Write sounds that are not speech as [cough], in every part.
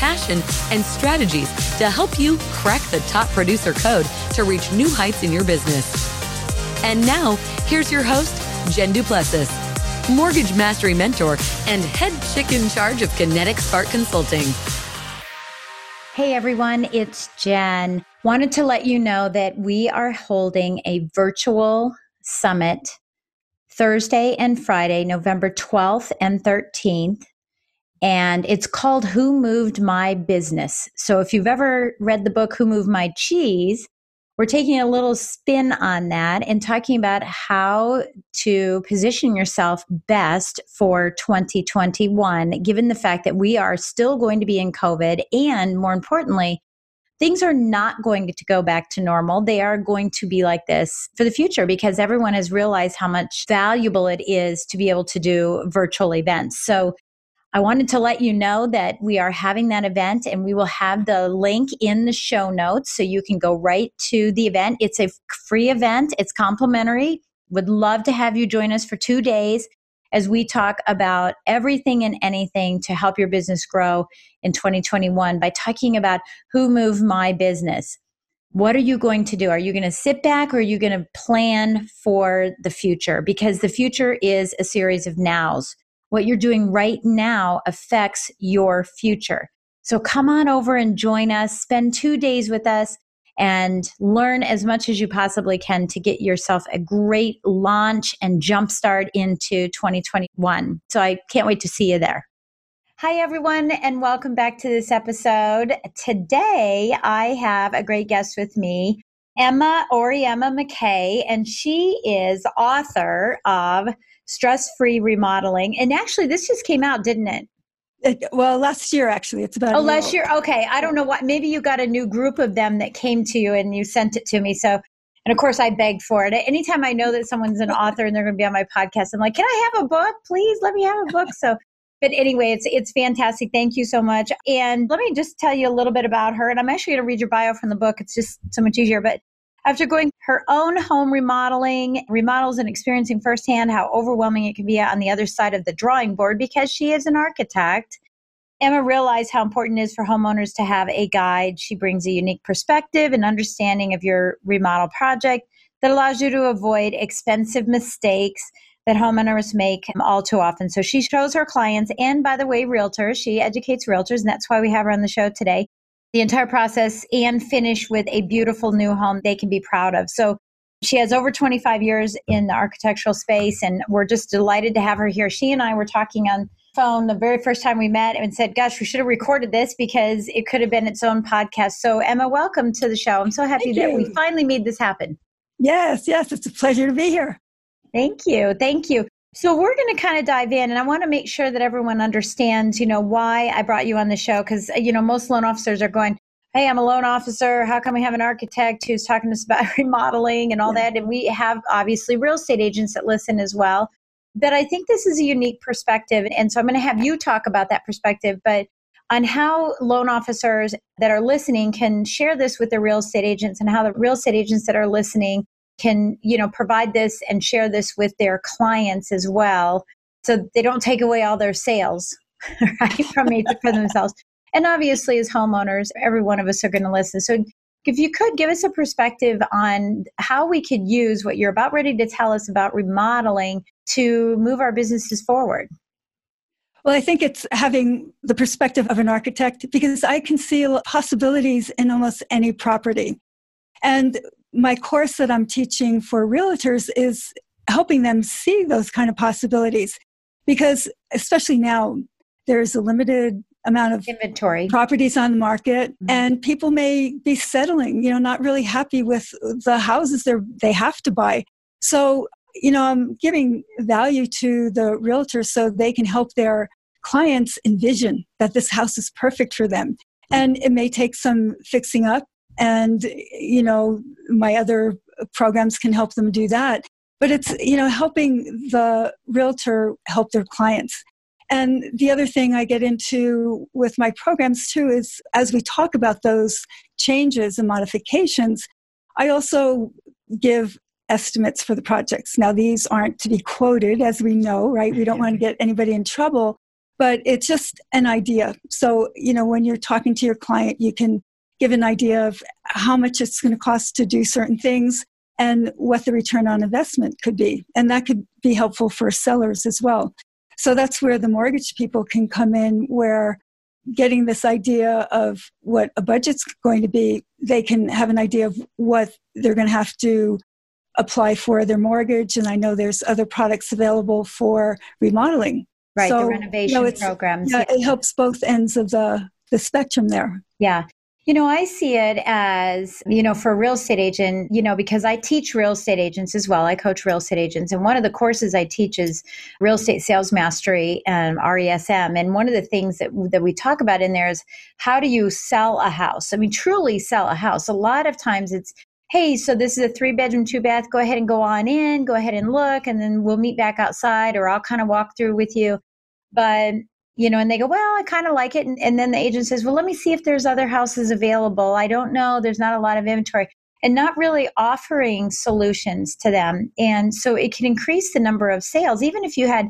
passion, and strategies to help you crack the top producer code to reach new heights in your business. And now, here's your host, Jen Duplessis, Mortgage Mastery Mentor and head chick in charge of Kinetic Spark Consulting. Hey everyone, it's Jen. Wanted to let you know that we are holding a virtual summit Thursday and Friday, November 12th and 13th and it's called Who Moved My Business. So if you've ever read the book Who Moved My Cheese, we're taking a little spin on that and talking about how to position yourself best for 2021, given the fact that we are still going to be in COVID. And more importantly, things are not going to go back to normal. They are going to be like this for the future because everyone has realized how much valuable it is to be able to do virtual events. So I wanted to let you know that we are having that event and we will have the link in the show notes so you can go right to the event. It's a free event, it's complimentary. Would love to have you join us for two days as we talk about everything and anything to help your business grow in 2021 by talking about who moved my business. What are you going to do? Are you going to sit back or are you going to plan for the future? Because the future is a series of nows what you're doing right now affects your future. So come on over and join us, spend two days with us, and learn as much as you possibly can to get yourself a great launch and jumpstart into 2021. So I can't wait to see you there. Hi, everyone, and welcome back to this episode. Today, I have a great guest with me, Emma Auriemma McKay, and she is author of stress free remodeling. And actually, this just came out, didn't it? it? Well, last year actually, it's about. Oh, last year. Oh. Okay, I don't know what. Maybe you got a new group of them that came to you and you sent it to me. So, and of course, I begged for it. Anytime I know that someone's an [laughs] author and they're going to be on my podcast, I'm like, "Can I have a book, please? Let me have a book." So, but anyway, it's it's fantastic. Thank you so much. And let me just tell you a little bit about her. And I'm actually going to read your bio from the book. It's just so much easier. But after going her own home remodeling, remodels and experiencing firsthand how overwhelming it can be on the other side of the drawing board because she is an architect, Emma realized how important it is for homeowners to have a guide. She brings a unique perspective and understanding of your remodel project that allows you to avoid expensive mistakes that homeowners make all too often. So she shows her clients, and by the way, realtors, she educates realtors, and that's why we have her on the show today the entire process and finish with a beautiful new home they can be proud of. So she has over 25 years in the architectural space, and we're just delighted to have her here. She and I were talking on phone the very first time we met and said, Gosh, we should have recorded this because it could have been its own podcast. So, Emma, welcome to the show. I'm so happy Thank that you. we finally made this happen. Yes, yes, it's a pleasure to be here. Thank you. Thank you. So we're going to kind of dive in and I want to make sure that everyone understands, you know, why I brought you on the show cuz uh, you know, most loan officers are going, "Hey, I'm a loan officer. How come we have an architect who's talking to us [laughs] about remodeling and all yeah. that?" And we have obviously real estate agents that listen as well. But I think this is a unique perspective and so I'm going to have you talk about that perspective, but on how loan officers that are listening can share this with the real estate agents and how the real estate agents that are listening can you know provide this and share this with their clients as well so they don't take away all their sales [laughs] right from me for themselves. And obviously as homeowners every one of us are going to listen. So if you could give us a perspective on how we could use what you're about ready to tell us about remodeling to move our businesses forward. Well, I think it's having the perspective of an architect because I can see possibilities in almost any property. And my course that I'm teaching for realtors is helping them see those kind of possibilities because, especially now, there's a limited amount of inventory properties on the market mm-hmm. and people may be settling you know not really happy with the houses they they have to buy so you know, I'm giving value to the realtors so they can help their clients envision that this house is perfect for them. And it may take some fixing up, and, you know, my other programs can help them do that. But it's, you know, helping the realtor help their clients. And the other thing I get into with my programs too is as we talk about those changes and modifications, I also give estimates for the projects. Now, these aren't to be quoted, as we know, right? We don't want to get anybody in trouble, but it's just an idea. So, you know, when you're talking to your client, you can give an idea of how much it's going to cost to do certain things and what the return on investment could be. And that could be helpful for sellers as well. So that's where the mortgage people can come in, where getting this idea of what a budget's going to be, they can have an idea of what they're going to have to apply for their mortgage. And I know there's other products available for remodeling. Right, so, the renovation you know, programs. Yeah, yeah, it helps both ends of the, the spectrum there. Yeah. You know, I see it as, you know, for a real estate agent, you know, because I teach real estate agents as well. I coach real estate agents. And one of the courses I teach is real estate sales mastery and RESM. And one of the things that, that we talk about in there is how do you sell a house? I mean, truly sell a house. A lot of times it's hey, so this is a three bedroom, two bath. Go ahead and go on in, go ahead and look, and then we'll meet back outside, or I'll kind of walk through with you. But, you know, and they go, well, I kind of like it. And, and then the agent says, well, let me see if there's other houses available. I don't know. There's not a lot of inventory. And not really offering solutions to them. And so it can increase the number of sales, even if you had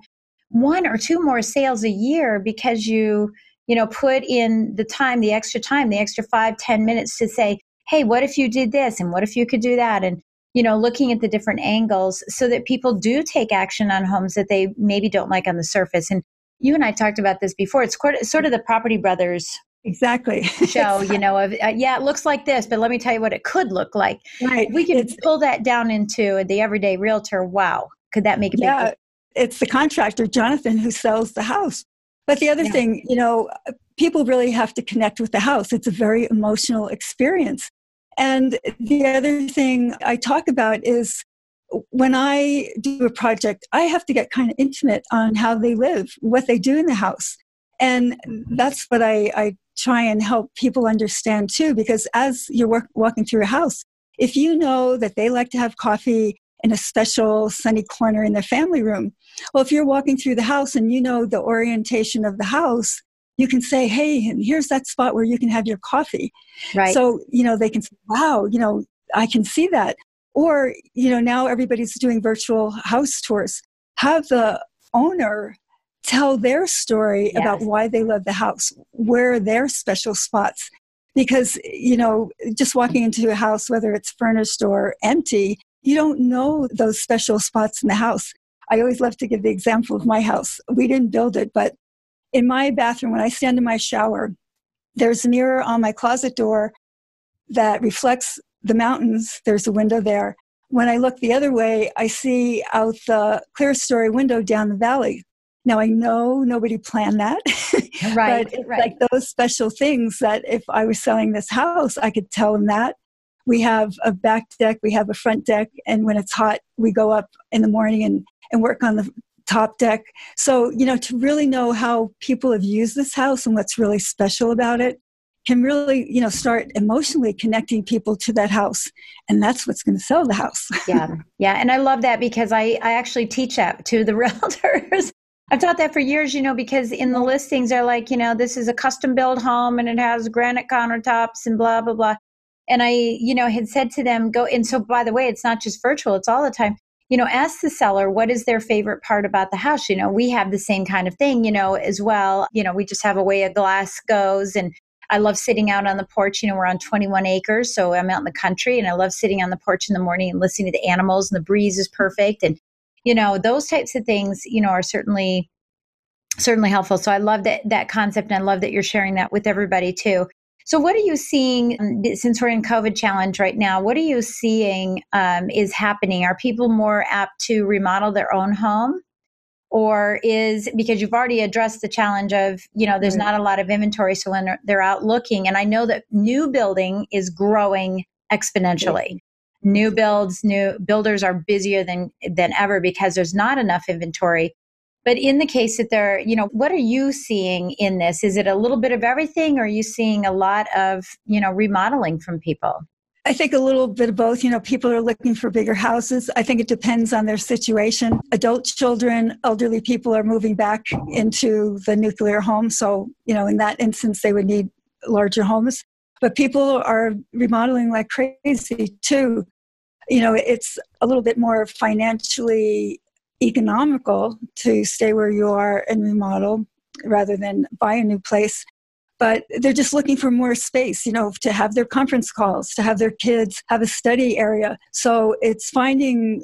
one or two more sales a year because you you know put in the time the extra time the extra five ten minutes to say hey, what if you did this? And what if you could do that? And, you know, looking at the different angles so that people do take action on homes that they maybe don't like on the surface. And you and I talked about this before. It's quite, sort of the Property Brothers exactly. [laughs] show you know of uh, yeah it looks like this but let me tell you what it could look like. Right. We can it's, pull that down into the everyday realtor. Wow. Could that make a yeah. big it's the contractor jonathan who sells the house. But the other yeah. thing you know people really have to connect with the house. It's a very emotional experience. And the other thing I talk about is when I do a project, I have to get kind of intimate on how they live, what they do in the house. And that's what I, I try and help people understand too, because as you're work, walking through a house, if you know that they like to have coffee in a special sunny corner in their family room, well, if you're walking through the house and you know the orientation of the house, you can say, hey, and here's that spot where you can have your coffee. Right. So, you know, they can say, wow, you know, I can see that. Or, you know, now everybody's doing virtual house tours. Have the owner tell their story yes. about why they love the house, where are their special spots. Because, you know, just walking into a house, whether it's furnished or empty, you don't know those special spots in the house. I always love to give the example of my house. We didn't build it, but in my bathroom, when I stand in my shower, there's a mirror on my closet door that reflects the mountains. There's a window there. When I look the other way, I see out the clerestory window down the valley. Now I know nobody planned that, [laughs] right? but right. like those special things that if I was selling this house, I could tell them that. We have a back deck, we have a front deck, and when it's hot, we go up in the morning and, and work on the top deck. So, you know, to really know how people have used this house and what's really special about it can really, you know, start emotionally connecting people to that house. And that's what's going to sell the house. [laughs] yeah. Yeah. And I love that because I, I actually teach that to the [laughs] realtors. I've taught that for years, you know, because in the listings they're like, you know, this is a custom built home and it has granite countertops and blah, blah, blah. And I, you know, had said to them, go, and so by the way, it's not just virtual, it's all the time you know, ask the seller what is their favorite part about the house. You know, we have the same kind of thing, you know, as well. You know, we just have a way a glass goes and I love sitting out on the porch. You know, we're on 21 acres, so I'm out in the country and I love sitting on the porch in the morning and listening to the animals and the breeze is perfect. And, you know, those types of things, you know, are certainly certainly helpful. So I love that that concept, and I love that you're sharing that with everybody too. So, what are you seeing um, since we're in COVID challenge right now? What are you seeing um, is happening? Are people more apt to remodel their own home? Or is because you've already addressed the challenge of, you know, there's not a lot of inventory. So when they're out looking, and I know that new building is growing exponentially. New builds, new builders are busier than than ever because there's not enough inventory. But in the case that they're, you know, what are you seeing in this? Is it a little bit of everything or are you seeing a lot of, you know, remodeling from people? I think a little bit of both. You know, people are looking for bigger houses. I think it depends on their situation. Adult children, elderly people are moving back into the nuclear home. So, you know, in that instance, they would need larger homes. But people are remodeling like crazy too. You know, it's a little bit more financially economical to stay where you are and remodel rather than buy a new place but they're just looking for more space you know to have their conference calls to have their kids have a study area so it's finding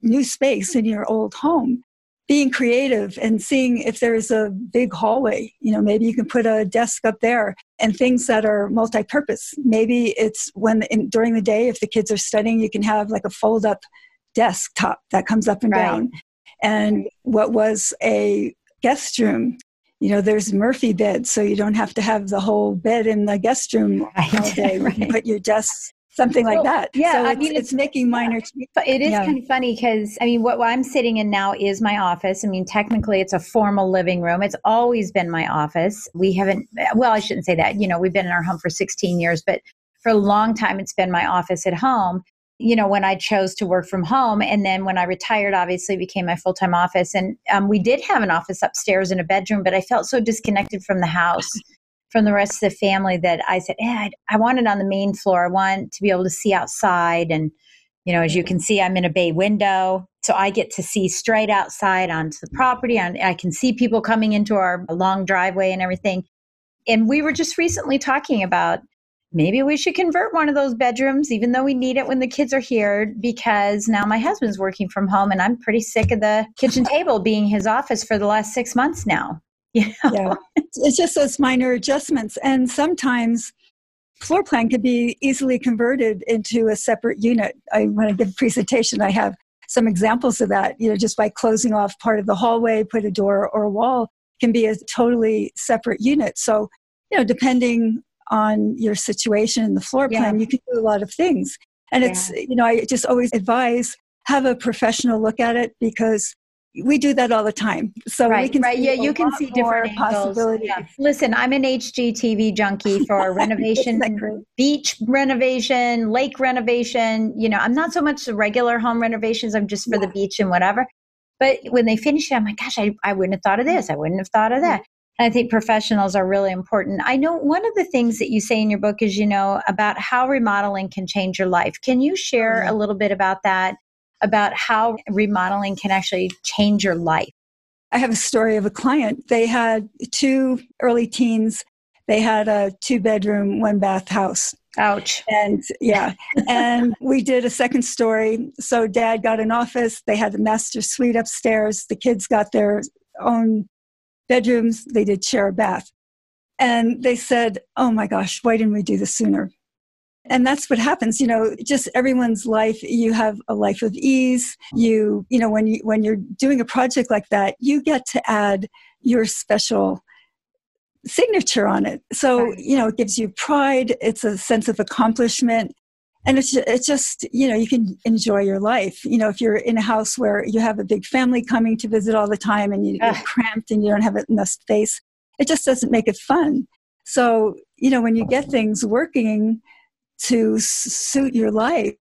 new space in your old home being creative and seeing if there's a big hallway you know maybe you can put a desk up there and things that are multi-purpose maybe it's when in, during the day if the kids are studying you can have like a fold up desktop that comes up and right. down. And what was a guest room, you know, there's Murphy beds, so you don't have to have the whole bed in the guest room [laughs] right. all day. [laughs] right. You put your desk something like well, that. Yeah, so I mean, it's, it's making minor. It is yeah. kind of funny because I mean, what, what, I'm sitting in now is my office. I mean, technically, it's a formal living room. It's always been my office. We haven't. Well, I shouldn't say that. You know, we've been in our home for 16 years, but for a long time, it's been my office at home you know, when I chose to work from home. And then when I retired, obviously became my full time office. And um, we did have an office upstairs in a bedroom, but I felt so disconnected from the house, from the rest of the family that I said, yeah, I, I want it on the main floor. I want to be able to see outside. And, you know, as you can see, I'm in a bay window. So I get to see straight outside onto the property. And I can see people coming into our long driveway and everything. And we were just recently talking about maybe we should convert one of those bedrooms, even though we need it when the kids are here, because now my husband's working from home and I'm pretty sick of the kitchen [laughs] table being his office for the last six months now. [laughs] You know? Yeah. It's just those minor adjustments. And sometimes floor plan could be easily converted into a separate unit. I want to give a presentation. I have some examples of that, you know, just by closing off part of the hallway, put a door or a wall can be a totally separate unit. So, you know, depending on your situation in the floor plan, yeah. you can do a lot of things. And yeah. it's, you know, I just always advise have a professional look at it because we do that all the time. So right, we can right. yeah, you can see different possibilities. Yeah. Listen, I'm an HGTV junkie [laughs] for renovation, beach renovation, lake renovation. You know, I'm not so much the regular home renovations. I'm just for yeah. the beach and whatever. But when they finish it, I'm like, gosh, I, I wouldn't have thought of this. I wouldn't have thought of that. I think professionals are really important. I know one of the things that you say in your book is, you know, about how remodeling can change your life. Can you share a mm-hmm. little bit about that, about how remodeling can actually change your life? I have a story of a client. They had two early teens. They had a two bedroom, one bath house. Ouch. And yeah. [laughs] and we did a second story. So dad got an office. They had the master suite upstairs. The kids got their own bedrooms, they did share a bath. And they said, oh my gosh, why didn't we do this sooner? and that's what happens you know just everyone's life you have a life of ease you you know when you when you're doing a project like that you get to add your special signature on it so you know it gives you pride it's a sense of accomplishment and it's it's just you know you can enjoy your life you know if you're in a house where you have a big family coming to visit all the time and you, are ah. cramped and you don't have enough space it just doesn't make it fun so you know when you get things working to suit your life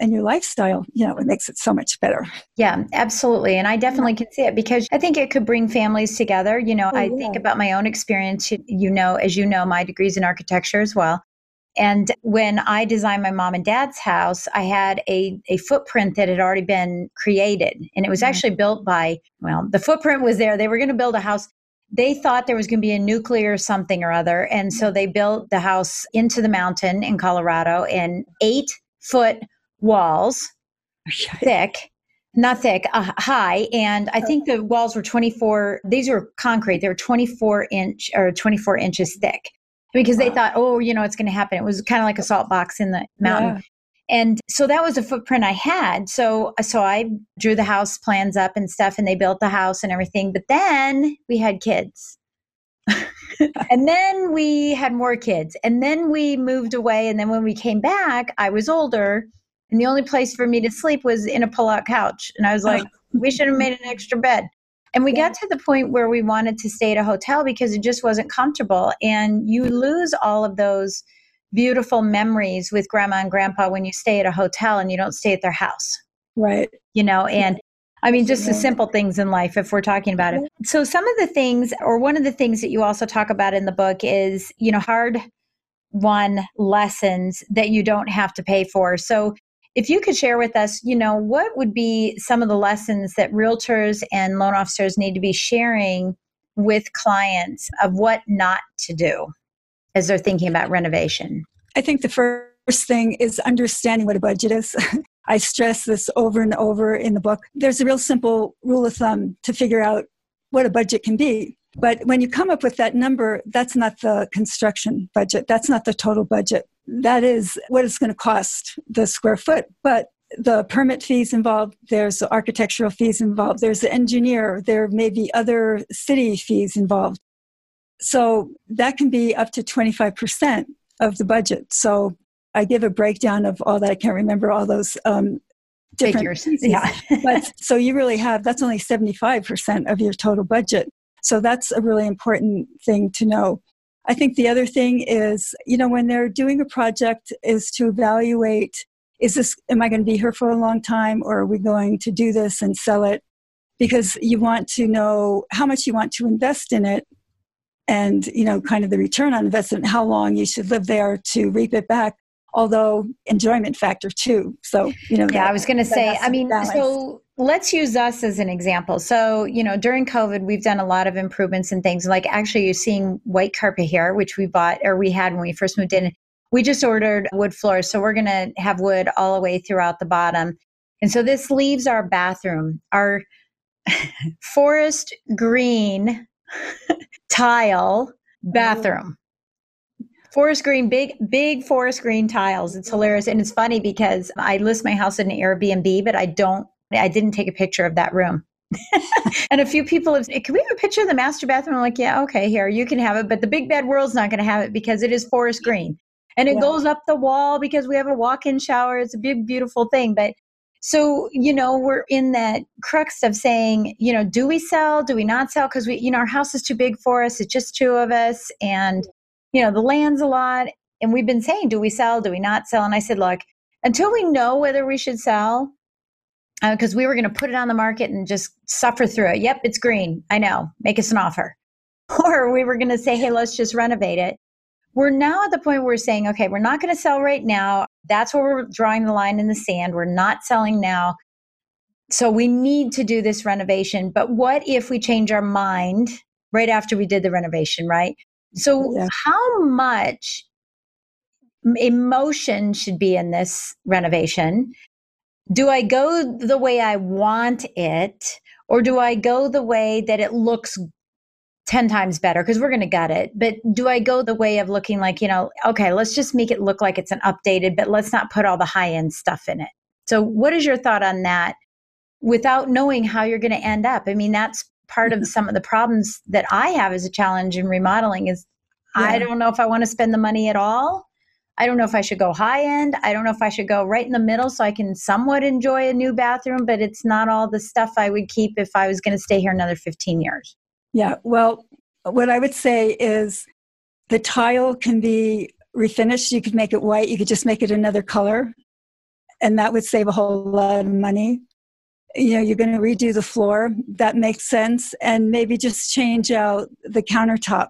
and your lifestyle, you know, it makes it so much better. Yeah, absolutely. And I definitely can see it because I think it could bring families together. You know, oh, I yeah. think about my own experience. You know, as you know, my degree's in architecture as well. And when I designed my mom and dad's house, I had a, a footprint that had already been created. And it was mm-hmm. actually built by, well, the footprint was there. They were going to build a house. They thought there was going to be a nuclear something or other. And so they built the house into the mountain in Colorado in eight foot walls, thick not thick, uh, high. And I think the walls were 24, these were concrete. They were 24 inch or 24 inches thick because wow. they thought, oh, you know, it's going to happen. It was kind of like a salt box in the mountain. Yeah. And so that was a footprint I had. So so I drew the house plans up and stuff and they built the house and everything. But then we had kids. [laughs] and then we had more kids. And then we moved away and then when we came back, I was older and the only place for me to sleep was in a pull-out couch. And I was oh. like, we should have made an extra bed. And we yeah. got to the point where we wanted to stay at a hotel because it just wasn't comfortable. And you lose all of those beautiful memories with grandma and grandpa when you stay at a hotel and you don't stay at their house. Right. You know, and I mean, just the simple things in life, if we're talking about it. So, some of the things, or one of the things that you also talk about in the book is, you know, hard won lessons that you don't have to pay for. So, if you could share with us, you know, what would be some of the lessons that realtors and loan officers need to be sharing with clients of what not to do? as they're thinking about renovation? I think the first thing is understanding what a budget is. [laughs] I stress this over and over in the book. There's a real simple rule of thumb to figure out what a budget can be. But when you come up with that number, that's not the construction budget. That's not the total budget. That is what it's going to cost the square foot. But the permit fees involved, there's the architectural fees involved, there's the engineer, there may be other city fees involved. So that can be up to 25% of the budget. So I give a breakdown of all that. I can't remember all those um, different figures. [laughs] Yeah. but so you really have that's only 75% of your total budget. So that's a really important thing to know. I think the other thing is, you know, when they're doing a project is to evaluate is this am I going to be here for a long time or are we going to do this and sell it? Because you want to know how much you want to invest in it and you know kind of the return on investment how long you should live there to reap it back although enjoyment factor too so you know yeah that, i was going to say i mean balance. so let's use us as an example so you know during covid we've done a lot of improvements and things like actually you're seeing white carpet here which we bought or we had when we first moved in we just ordered wood floors so we're going to have wood all the way throughout the bottom and so this leaves our bathroom our [laughs] forest green [laughs] tile bathroom. Forest green, big, big forest green tiles. It's hilarious. And it's funny because I list my house in an Airbnb, but I don't, I didn't take a picture of that room. [laughs] and a few people have can we have a picture of the master bathroom? I'm like, yeah, okay, here, you can have it. But the big bad world's not going to have it because it is forest green. And it yeah. goes up the wall because we have a walk in shower. It's a big, beautiful thing. But so, you know, we're in that crux of saying, you know, do we sell? Do we not sell? Because we, you know, our house is too big for us. It's just two of us. And, you know, the land's a lot. And we've been saying, do we sell? Do we not sell? And I said, look, until we know whether we should sell, because uh, we were going to put it on the market and just suffer through it. Yep, it's green. I know. Make us an offer. [laughs] Or we were going to say, hey, let's just renovate it. We're now at the point where we're saying, okay, we're not going to sell right now. That's where we're drawing the line in the sand. We're not selling now. So we need to do this renovation. But what if we change our mind right after we did the renovation, right? So, yeah. how much emotion should be in this renovation? Do I go the way I want it, or do I go the way that it looks 10 times better because we're going to gut it. But do I go the way of looking like, you know, okay, let's just make it look like it's an updated, but let's not put all the high end stuff in it. So, what is your thought on that without knowing how you're going to end up? I mean, that's part of mm-hmm. some of the problems that I have as a challenge in remodeling is yeah. I don't know if I want to spend the money at all. I don't know if I should go high end. I don't know if I should go right in the middle so I can somewhat enjoy a new bathroom, but it's not all the stuff I would keep if I was going to stay here another 15 years. Yeah, well, what I would say is the tile can be refinished. You could make it white, you could just make it another color, and that would save a whole lot of money. You know, you're going to redo the floor, that makes sense, and maybe just change out the countertop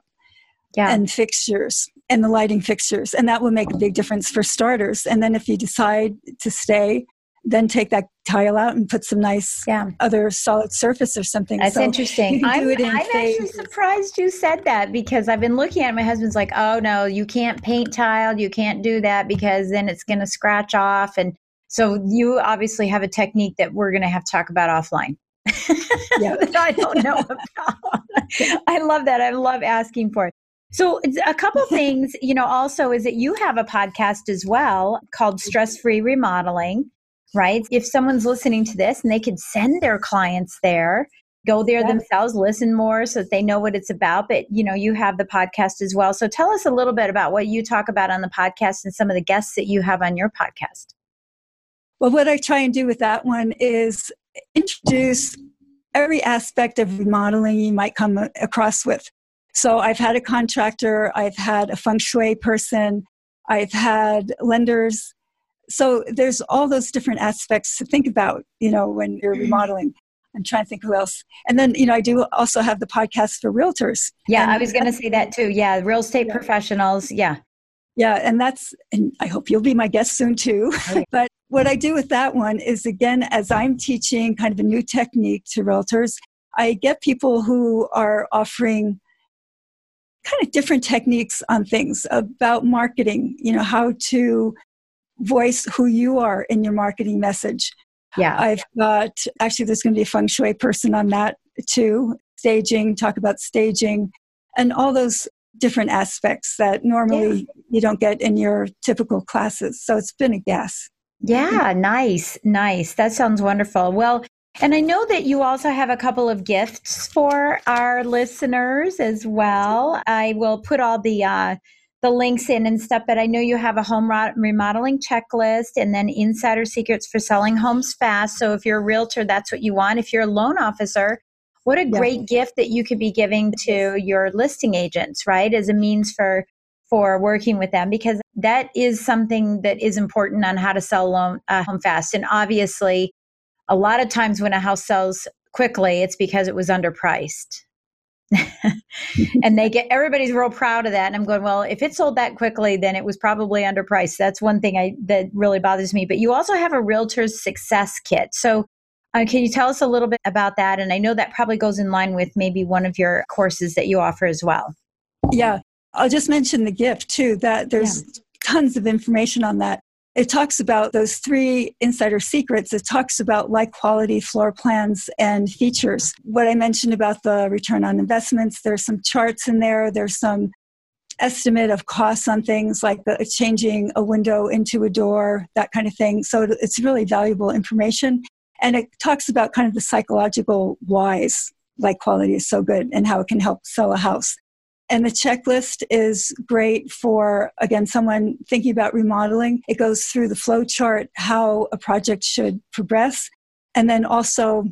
yeah. and fixtures and the lighting fixtures, and that will make a big difference for starters. And then if you decide to stay, then take that tile out and put some nice yeah. other solid surface or something. That's so interesting. I'm, in I'm actually surprised you said that because I've been looking at it. My husband's like, oh no, you can't paint tile. You can't do that because then it's going to scratch off. And So you obviously have a technique that we're going to have to talk about offline. [laughs] yeah. I don't know [laughs] about. [laughs] I love that. I love asking for it. So a couple things, you know, also is that you have a podcast as well called Stress Free Remodeling, right? If someone's listening to this and they could send their clients there, go there yeah. themselves, listen more so that they know what it's about. But you know, you have the podcast as well. So tell us a little bit about what you talk about on the podcast and some of the guests that you have on your podcast. Well, what I try and do with that one is introduce every aspect of remodeling you might come across with. So I've had a contractor, I've had a feng shui person, I've had lenders. So there's all those different aspects to think about, you know, when you're mm-hmm. remodeling. I'm trying to think who else. And then, you know, I do also have the podcast for realtors. Yeah, and I was going to say that too. Yeah, real estate yeah. professionals. Yeah. Yeah, and that's, and I hope you'll be my guest soon too. Okay. [laughs] but what I do with that one is again, as I'm teaching kind of a new technique to realtors, I get people who are offering kind of different techniques on things about marketing, you know, how to voice who you are in your marketing message. Yeah. I've got actually there's going to be a feng shui person on that too. Staging, talk about staging and all those different aspects that normally yeah. you don't get in your typical classes. So it's been a gas. Yeah, nice, nice. That sounds wonderful. Well, and I know that you also have a couple of gifts for our listeners as well. I will put all the uh, the links in and stuff, but I know you have a home remodeling checklist and then insider secrets for selling homes fast. So if you're a realtor, that's what you want. If you're a loan officer, what a great yeah. gift that you could be giving to your listing agents, right? As a means for for working with them because that is something that is important on how to sell loan, uh, home fast. And obviously, a lot of times when a house sells quickly, it's because it was underpriced. [laughs] and they get everybody's real proud of that. And i'm going well if it sold that quickly then it was probably underpriced. That's one thing i that really bothers me. But you also have a realtor's success kit. So uh, can you tell us a little bit about that? And i know that probably goes in line with maybe one of your courses that you offer as well. Yeah i'll just mention the gift too that there's yeah. tons of information on that it talks about those three insider secrets. It talks about like quality floor plans and features. What I mentioned about the return on investments, there's some charts in there, there's some estimate of costs on things like the, changing a window into a door, that kind of thing. So it's really valuable information. And it talks about kind of the psychological whys, like quality is so good and how it can help sell a house. And the checklist is great for, again, someone thinking about remodeling. It goes through the flow chart, how a project should progress. And then also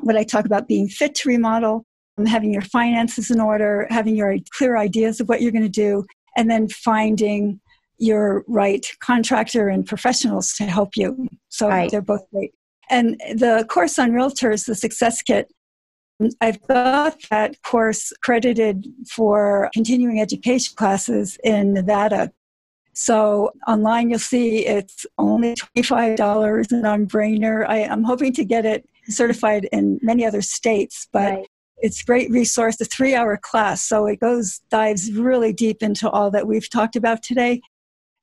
what I talk about being fit to remodel, um, having your finances in order, having your clear ideas of what you're going to do, and then finding your right contractor and professionals to help you. So right. they're both great. And the course on realtors, the success kit, I've got that course credited for continuing education classes in Nevada. So online, you'll see it's only $25 and on Brainer. I, am hoping to get it certified in many other states, but right. it's a great resource, a three hour class. So it goes, dives really deep into all that we've talked about today.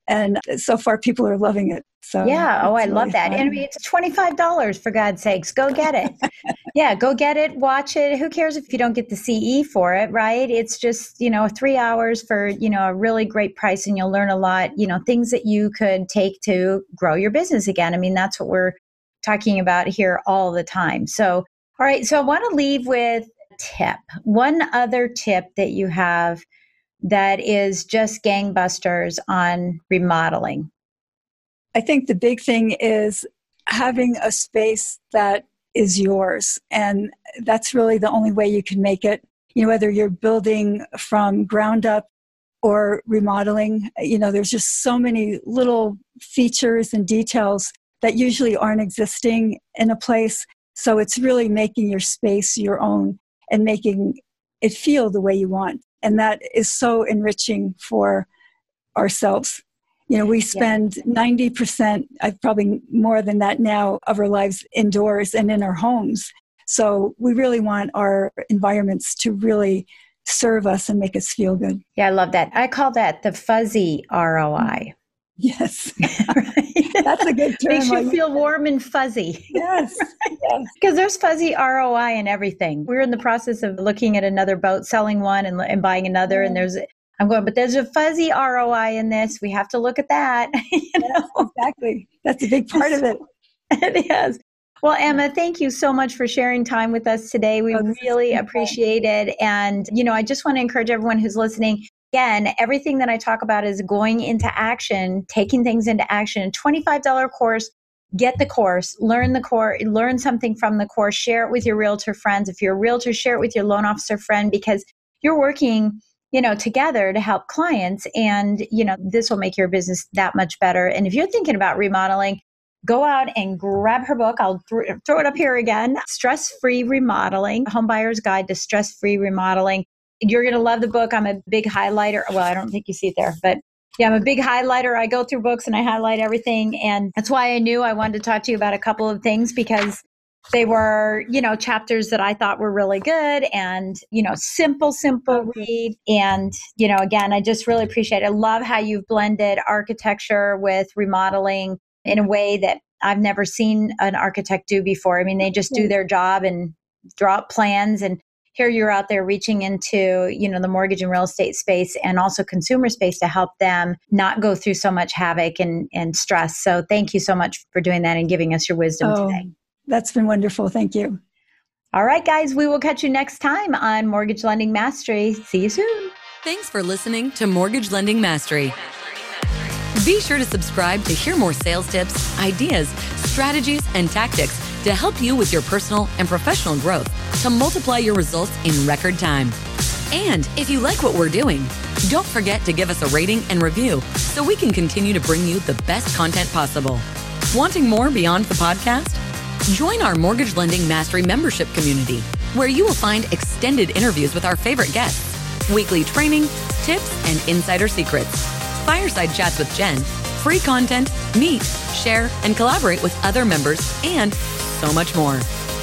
And so far, people are loving it. So yeah, oh, I really love that. Fun. And it's twenty five dollars for God's sakes. Go get it. [laughs] yeah, go get it. Watch it. Who cares if you don't get the CE for it, right? It's just you know three hours for you know a really great price, and you'll learn a lot. You know things that you could take to grow your business again. I mean that's what we're talking about here all the time. So all right, so I want to leave with a tip. One other tip that you have that is just gangbusters on remodeling I think the big thing is having a space that is yours. And that's really the only way you can make it. You know, whether you're building from ground up or remodeling, you know, there's just so many little features and details that usually aren't existing in a place. So it's really making your space your own and making it feel the way you want. And that is so enriching for ourselves you know, we spend yeah. 90%, I probably more than that now, of our lives indoors and in our homes. So we really want our environments to really serve us and make us feel good. Yeah, I love that. I call that the fuzzy ROI. Yes. [laughs] That's a good term. Makes you feel warm and fuzzy. Yes. [laughs] Because yes. there's fuzzy ROI in everything. We're in the process of looking at another boat, selling one and, and buying another. And there's, I'm going, but there's a fuzzy ROI in this. We have to look at that. [laughs] you know? Yes, exactly. That's a big part of it. it is. Well, Emma, thank you so much for sharing time with us today. We oh, really appreciate it. And, you know, I just want to encourage everyone who's listening again, everything that I talk about is going into action, taking things into action. $25 course, get the course, learn the course, learn something from the course, share it with your realtor friends. If you're a realtor, share it with your loan officer friend because you're working you know together to help clients and you know this will make your business that much better and if you're thinking about remodeling go out and grab her book i'll th- throw it up here again stress free remodeling homebuyer's guide to stress free remodeling you're going to love the book. I'm a big highlighter. Well, I don't think you see it there, but yeah, I'm a big highlighter. I go through books and I highlight everything. And that's why I knew I wanted to talk to you about a couple of things because they were, you know, chapters that I thought were really good and, you know, simple, simple read. And, you know, again, I just really appreciate it. I love how you've blended architecture with remodeling in a way that I've never seen an architect do before. I mean, they just do their job and draw up plans and here you're out there reaching into you know the mortgage and real estate space and also consumer space to help them not go through so much havoc and, and stress. So thank you so much for doing that and giving us your wisdom oh, today. that's been wonderful. Thank you. All right guys we will catch you next time on mortgage lending mastery. See you soon. Thanks for listening to mortgage lending mastery. Be sure to subscribe to hear more sales tips ideas strategies and tactics to help you with your personal and professional growth to multiply your results in record time. And if you like what we're doing, don't forget to give us a rating and review so we can continue to bring you the best content possible. Wanting more beyond the podcast? Join our Mortgage Lending Mastery membership community, where you will find extended interviews with our favorite guests, weekly training, tips, and insider secrets, fireside chats with Jen, free content, meet, share, and collaborate with other members, and so much more.